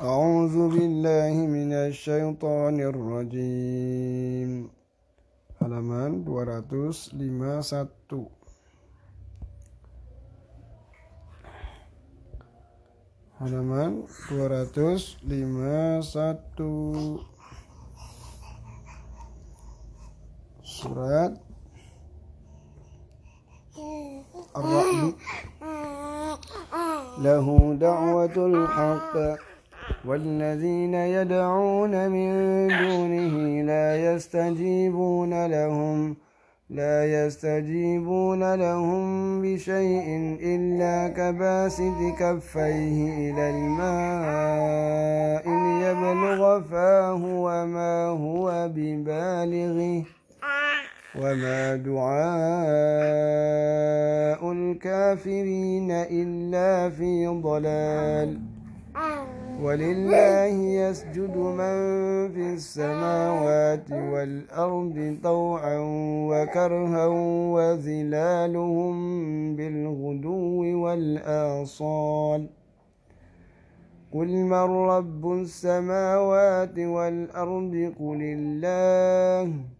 أعوذ بالله من الشيطان الرجيم halaman 251 halaman 251 surat Ar-Ra'd له دعوة الحق والذين يدعون من دونه لا يستجيبون لهم لا يستجيبون لهم بشيء إلا كباسط كفيه إلى الماء ليبلغ فاه وما هو ببالغه. وما دعاء الكافرين إلا في ضلال. ولله يسجد من في السماوات والأرض طوعا وكرها وظلالهم بالغدو والآصال. قل من رب السماوات والأرض؟ قل الله.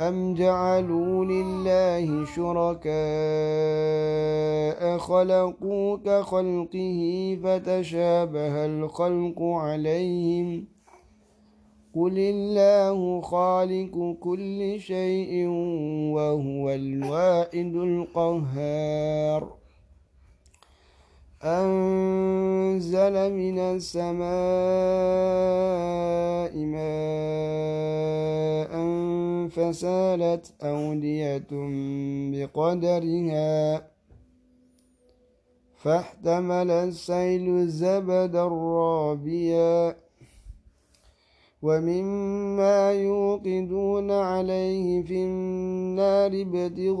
أم جعلوا لله شركاء خلقوا كخلقه فتشابه الخلق عليهم قل الله خالق كل شيء وهو الواحد القهار أنزل من السماء ماء فسالت أودية بقدرها فاحتمل السيل زبدا رابيا ومما يوقدون عليه في النار ابتغاء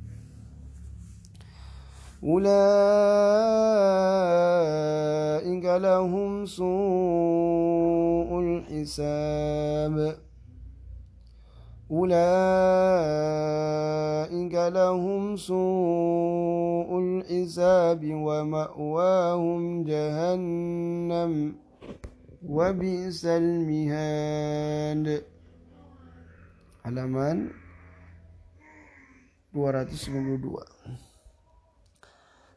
أولئك لهم سوء الحساب. أولئك لهم سوء الحساب ومأواهم جهنم وبئس المهاد. Halaman 252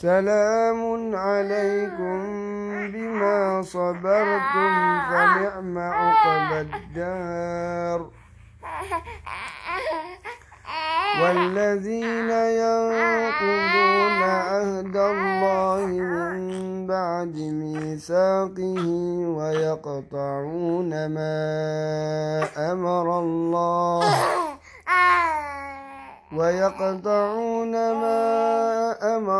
سلام عليكم بما صبرتم فنعم عقب الدار. والذين ينقضون عهد الله من بعد ميثاقه ويقطعون ما أمر الله ويقطعون ما أمر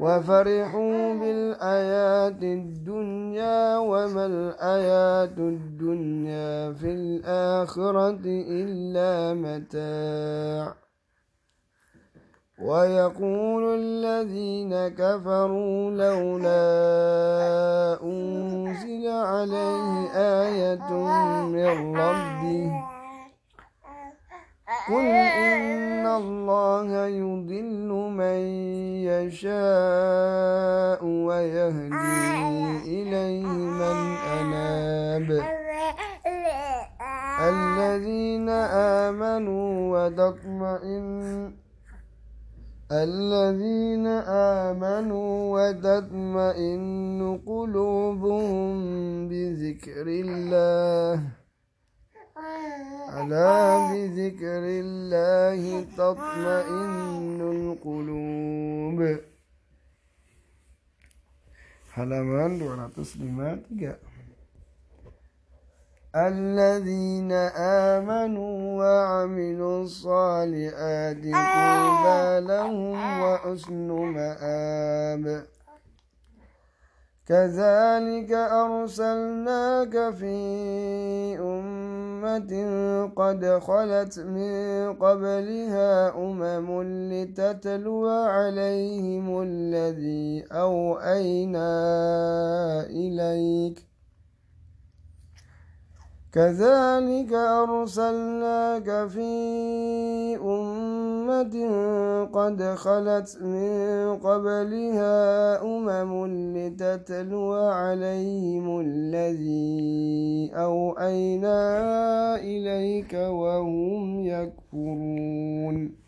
وفرحوا بالآيات الدنيا وما الآيات الدنيا في الآخرة إلا متاع. ويقول الذين كفروا لولا أنزل عليه آية من ربه قل إن الله يضل من يشاء ويهدي إليه من أناب. الذين آمنوا وتطمئن الذين آمنوا وتطمئن قلوبهم بذكر الله. ألا بذكر الله تطمئن القلوب. Halaman 253 الذين آمنوا وعملوا الصالحات طوبى لهم وحسن مآب. كذلك أرسلناك في أمة قد خلت من قبلها أمم لتتلو عليهم الذي أوأينا إليك كذلك أرسلناك في أمة قد خلت من قبلها أمم لتتلو عليهم الذي أوحينا إليك وهم يكفرون.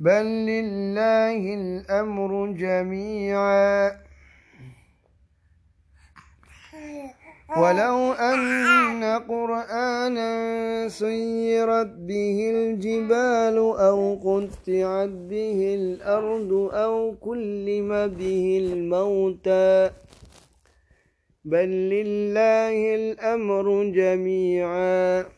بل لله الأمر جميعا. ولو أن قرآنا سيرت به الجبال أو قطعت به الأرض أو كلم به الموتى بل لله الأمر جميعا.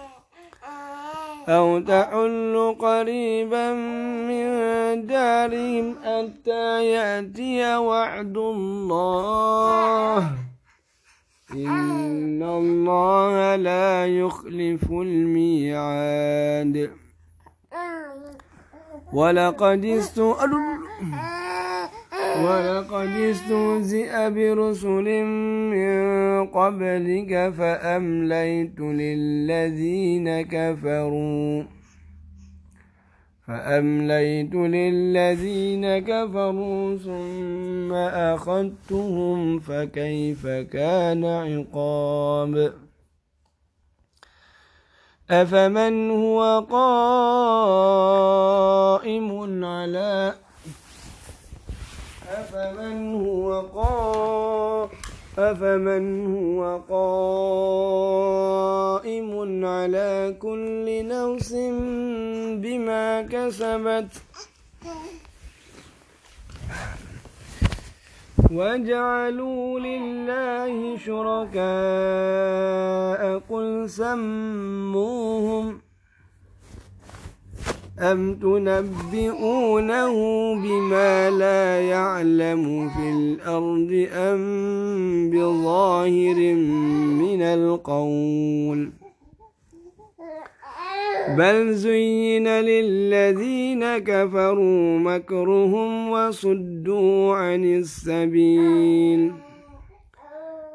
أو تحل قريبا من دارهم حتى يأتي وعد الله. إن الله لا يخلف الميعاد. ولقد استؤذن ولقد استهزئ برسل من قبلك فأمليت للذين كفروا. فأمليت للذين كفروا ثم أخذتهم فكيف كان عقاب؟ أفمن هو قائم على أفمن هو قائم أفمن هو قائم على كل نفس بما كسبت. وجعلوا لله شركاء قل سموهم أم تنبئونه بما لا يعلم في الأرض أم بظاهر من القول بل زين للذين كفروا مكرهم وصدوا عن السبيل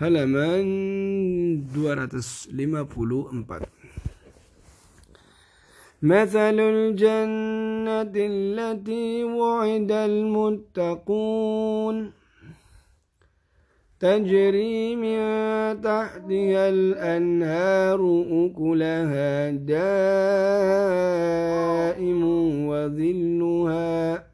halaman 254 مثل الجنة التي وعد المتقون تجري من تحتها الأنهار أكلها دائم وظلها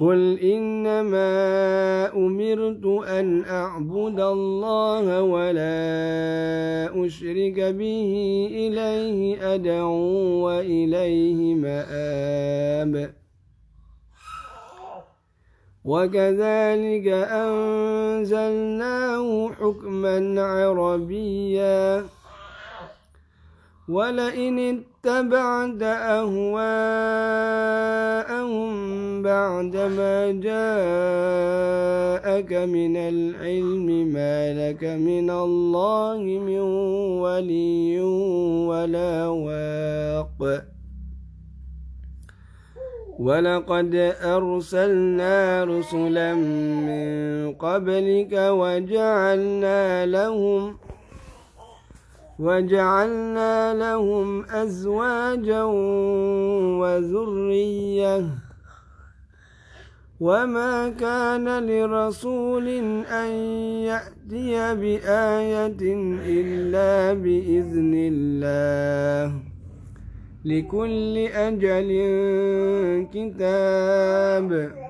قل إنما أمرت أن أعبد الله ولا أشرك به إليه أدعو وإليه مآب وكذلك أنزلناه حكما عربيا ولئن اتبعت أهواءهم بعدما جاءك من العلم ما لك من الله من ولي ولا واق. ولقد أرسلنا رسلا من قبلك وجعلنا لهم وجعلنا لهم أزواجا وذرية. وما كان لرسول أن يأتي بآية إلا بإذن الله. لكل أجل كتاب.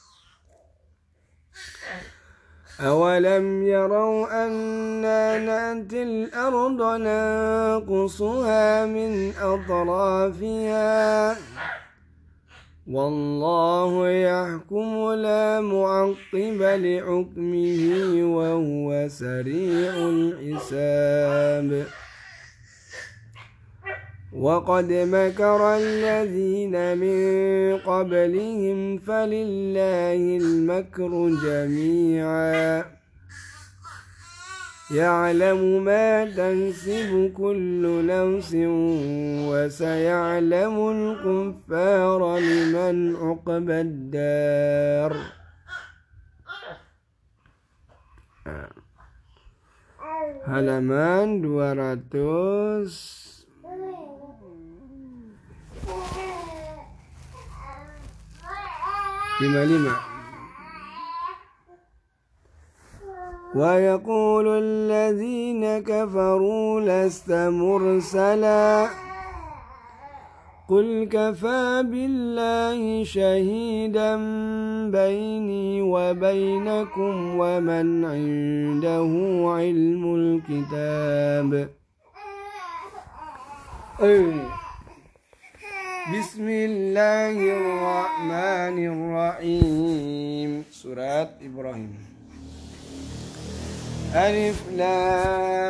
أولم يروا أنا نأتي الأرض ننقصها من أطرافها والله يحكم لا معقب لحكمه وهو سريع الحساب وقد مكر الذين من قبلهم فلله المكر جميعا. يعلم ما تنسب كل نفس وسيعلم الكفار لمن عقب الدار. halaman 200 lima lima ويقول الذين كفروا لست مرسلا. قل كفى بالله شهيدا بيني وبينكم ومن عنده علم الكتاب. أيه بسم الله الرحمن الرحيم. سورة إبراهيم. ألف لام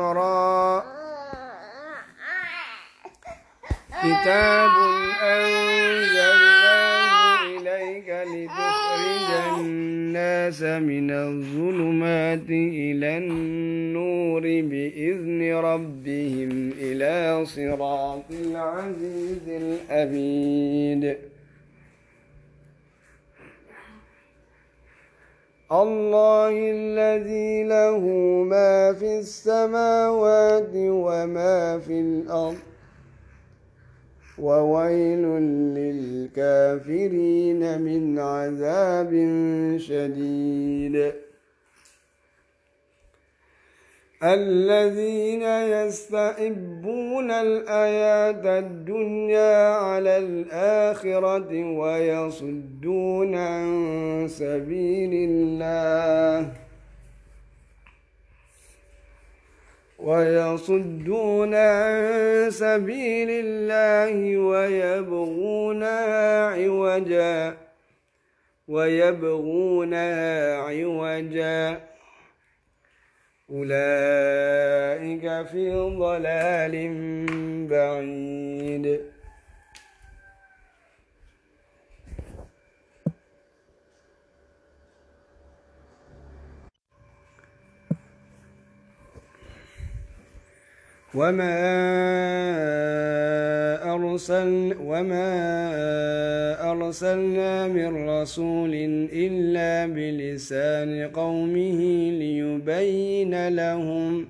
را. كتاب أنزلناه إليك لتخرج الناس من الظلمات إلى النور بإذن ربهم إلى صراط العزيز الحميد الله الذي له ما في السماوات وما في الأرض. وويل للكافرين من عذاب شديد. الذين يستحبون الآيات الدنيا على الآخرة ويصدون عن سبيل الله. ويصدون عن سبيل الله ويبغونها عوجا ويبغونها عوجا. أولئك في ضلال بعيد. وما أرسل وما أرسلنا من رسول إلا بلسان قومه ليبين لهم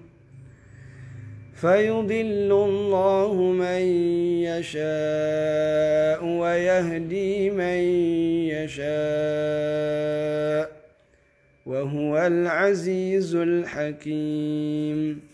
فيضل الله من يشاء ويهدي من يشاء وهو العزيز الحكيم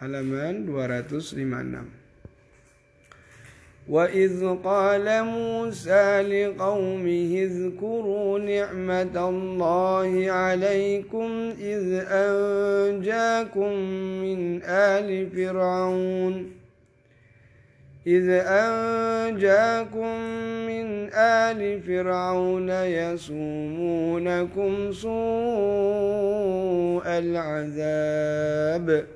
Halaman 256 وإذ قال موسى لقومه اذكروا نعمة الله عليكم إذ أنجاكم من آل فرعون إذ أنجاكم من آل فرعون يسومونكم سوء العذاب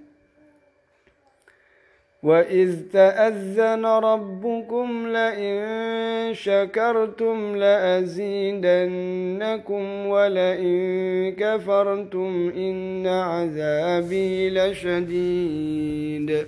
وإذ تأذن ربكم لئن شكرتم لأزيدنكم ولئن كفرتم إن عذابي لشديد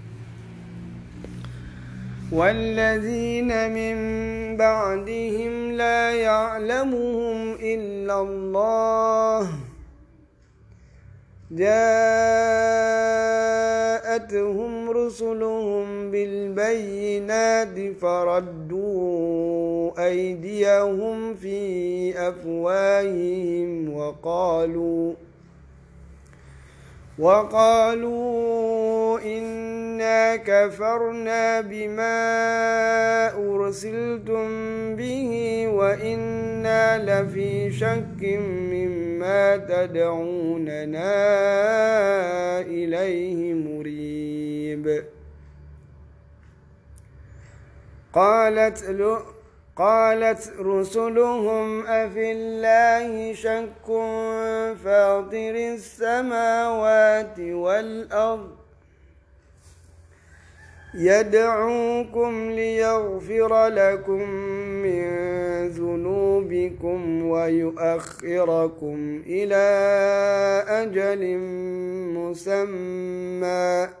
والذين من بعدهم لا يعلمهم إلا الله. جاءتهم رسلهم بالبينات فردوا أيديهم في أفواههم وقالوا وقالوا كفرنا بما أرسلتم به وإنا لفي شك مما تدعوننا إليه مريب. قالت قالت رسلهم أفي الله شك فاطر السماوات والأرض يدعوكم ليغفر لكم من ذنوبكم ويؤخركم إلى أجل مسمى.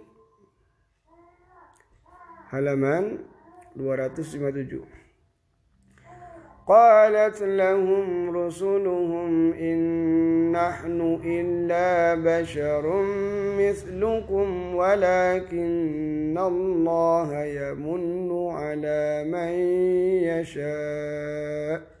halaman 257 قالت لهم رسلهم إن نحن إلا بشر مثلكم ولكن الله يمن على من يشاء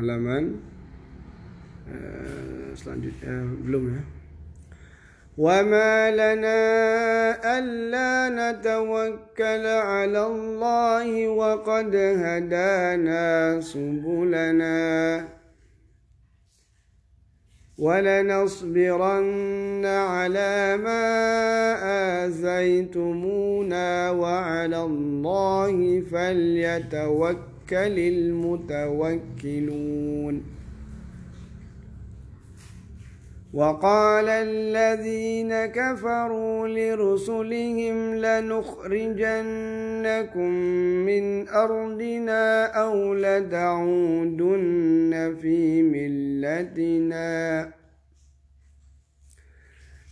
Halaman selanjutnya belum ya وما لنا ألا نتوكل على الله وقد هدانا سبلنا. ولنصبرن على ما آزيتمونا وعلى الله فليتوكل المتوكلون وقال الذين كفروا لرسلهم لنخرجنكم من أرضنا أو لتعودن في ملتنا.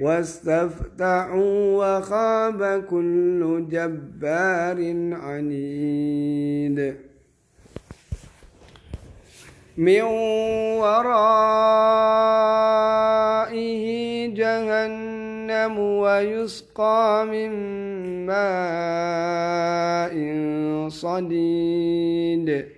واستفتحوا وخاب كل جبار عنيد. من ورائه جهنم ويسقى من ماء صديد.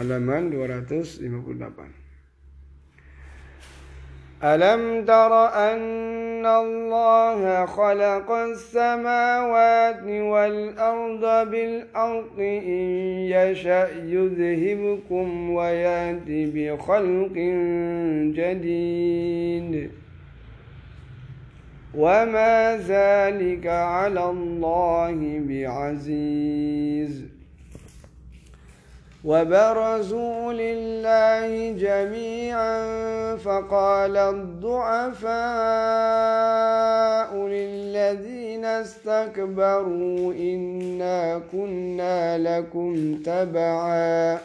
halaman 258 ألم تر أن الله خلق السماوات والأرض بالأرض إن يشأ يذهبكم ويأتي بخلق جديد وما ذلك على الله بعزيز وبرزوا لله جميعا فقال الضعفاء للذين استكبروا إنا كنا لكم تبعاً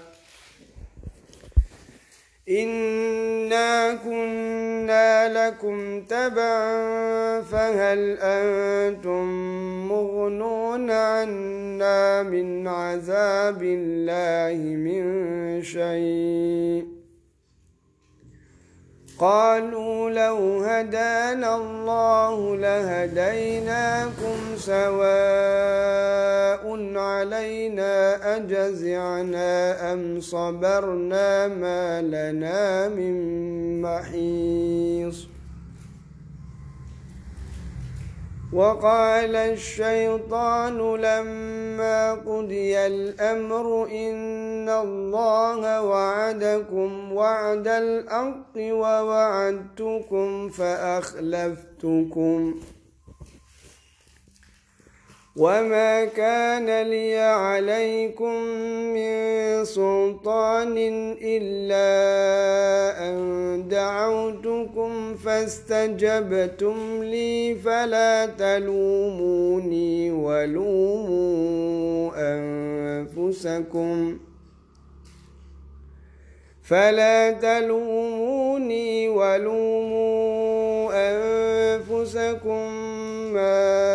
إنا كنا لكم تبعا فهل أنتم مغنون عنا من عذاب الله من شيء قالوا لو هدانا الله لهديناكم سواء علينا أجزعنا أم صبرنا ما لنا من محيص وقال الشيطان لما قضي الأمر إن الله وعدكم وعد الأرض ووعدتكم فأخلفتكم. وما كان لي عليكم من سلطان إلا أن دعوتكم فاستجبتم لي فلا تلوموني ولوموا أنفسكم فلا تلوموني ولوموا أنفسكم ما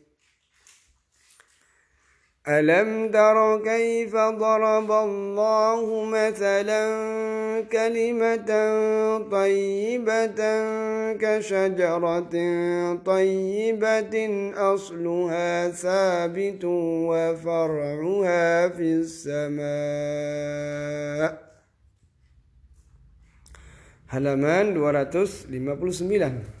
ألم تر كيف ضرب الله مثلا كلمة طيبة كشجرة طيبة أصلها ثابت وفرعها في السماء halaman 259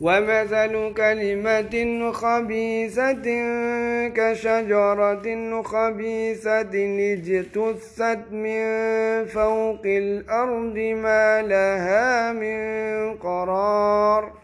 ومثل كلمة خبيثة كشجرة خبيثة اجتثت من فوق الأرض ما لها من قرار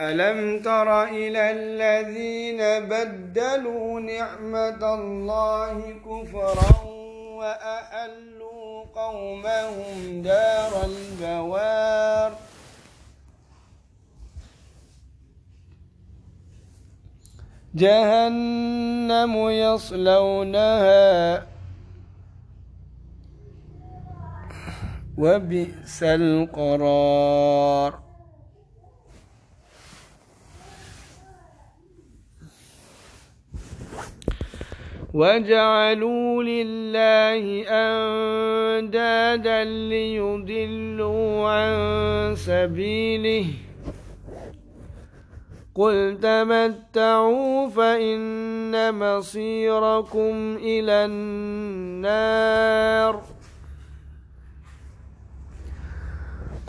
ألم تر إلى الذين بدلوا نعمة الله كفرا وأحلوا قومهم دار البوار جهنم يصلونها وبئس القرار وجعلوا لله أندادا ليضلوا عن سبيله. قل تمتعوا فإن مصيركم إلى النار.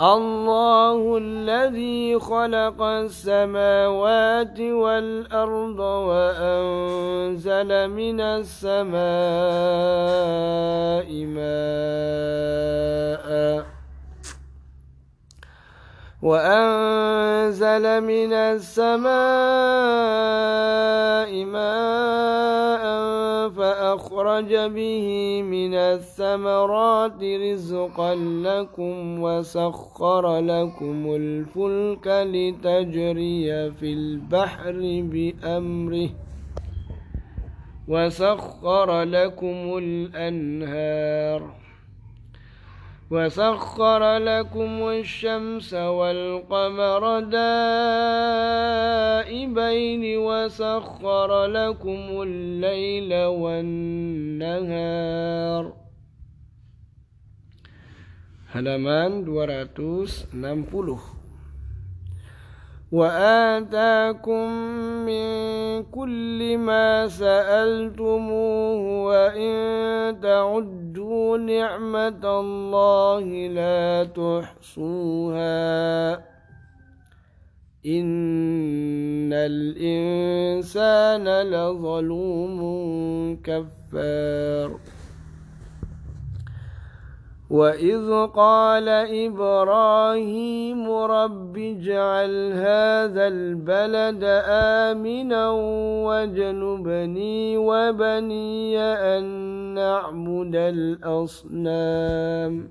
الله الذي خلق السماوات والأرض وأنزل من السماء ماءً وأنزل من السماء ماء فأخرج به من الثمرات رزقا لكم وسخر لكم الفلك لتجري في البحر بأمره وسخر لكم الأنهار وسخر لكم الشمس والقمر دائبين وسخر لكم الليل والنهار halaman 260 وآتاكم من كل ما سألتموه وإن تعدوا نعمة الله لا تحصوها. إن الإنسان لظلوم كفار. وإذ قال إبراهيم رب اجعل هذا البلد آمنا واجنبني وبني أن نعبد الأصنام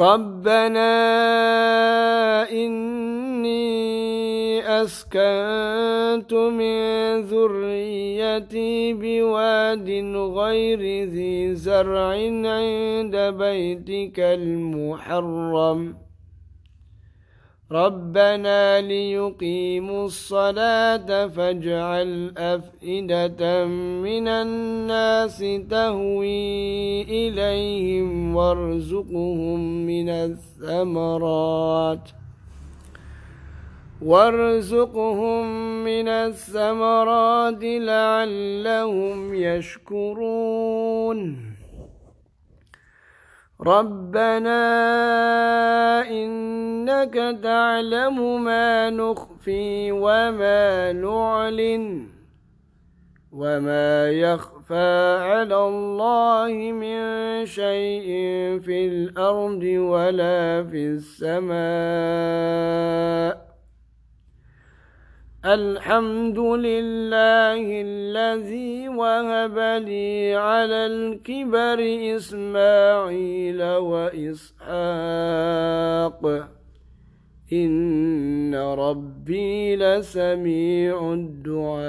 ربنا إني أسكنت من ذريتي بواد غير ذي زرع عند بيتك المحرم ربنا ليقيموا الصلاة فاجعل أفئدة من الناس تهوي إليهم وارزقهم من الثمرات وارزقهم من الثمرات لعلهم يشكرون ربنا إنك تعلم ما نخفي وما نعلن وما يخفى على الله من شيء في الأرض ولا في السماء الحمد لله الذي وهب لي على الكبر إسماعيل وإسحاق. إن ربي لسميع الدعاء.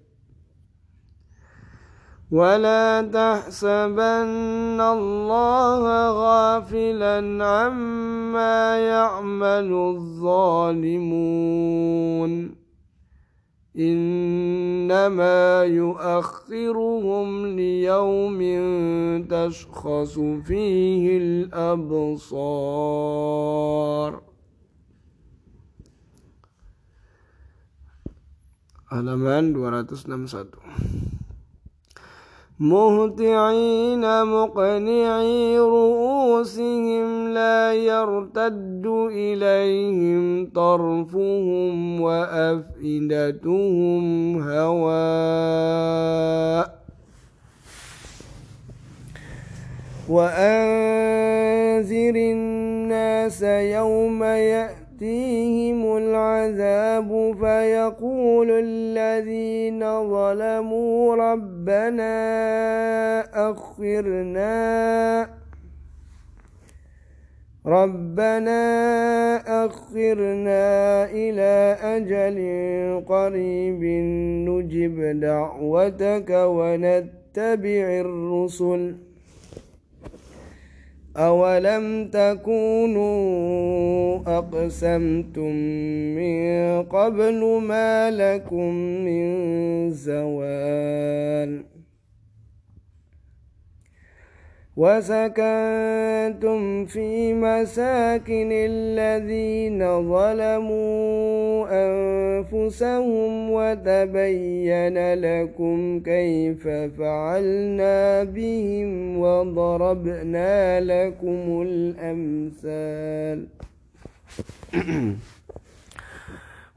ولا تحسبن الله غافلا عما يعمل الظالمون انما يؤخرهم ليوم تشخص فيه الابصار halaman 261 مهطعين مقنعي رؤوسهم لا يرتد إليهم طرفهم وأفئدتهم هواء وأنذر الناس يوم يأتي يأتيهم العذاب فيقول الذين ظلموا ربنا أخرنا ربنا أخرنا إلى أجل قريب نجب دعوتك ونتبع الرسل أولم تكونوا أقسمتم من قبل ما لكم من زوال وسكنتم في مساكن الذين ظلموا أنفسهم وتبين لكم كيف فعلنا بهم وضربنا لكم الأمثال.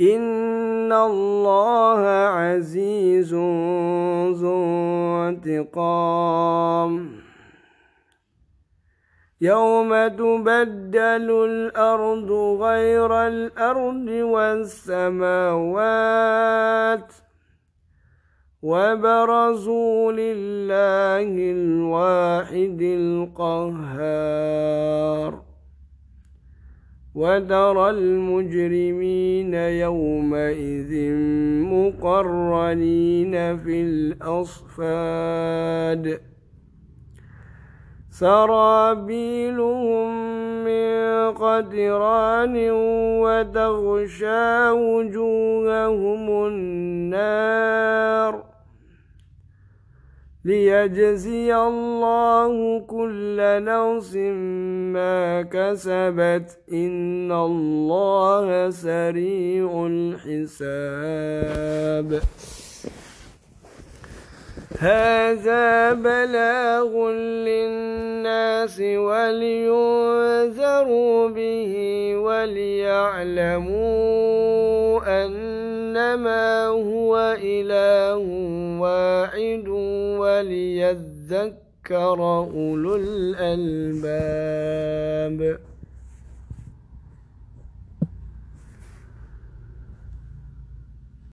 إن الله عزيز ذو انتقام. يوم تبدل الأرض غير الأرض والسماوات وبرزوا لله الواحد القهار. وترى المجرمين يومئذ مقرنين في الأصفاد سرابيلهم من قدران وتغشى وجوههم النار ليجزي الله كل نفس ما كسبت إن الله سريع الحساب. هذا بلاغ للناس ولينذروا به وليعلموا أنما هو إله واحد وليذكر أولو الألباب.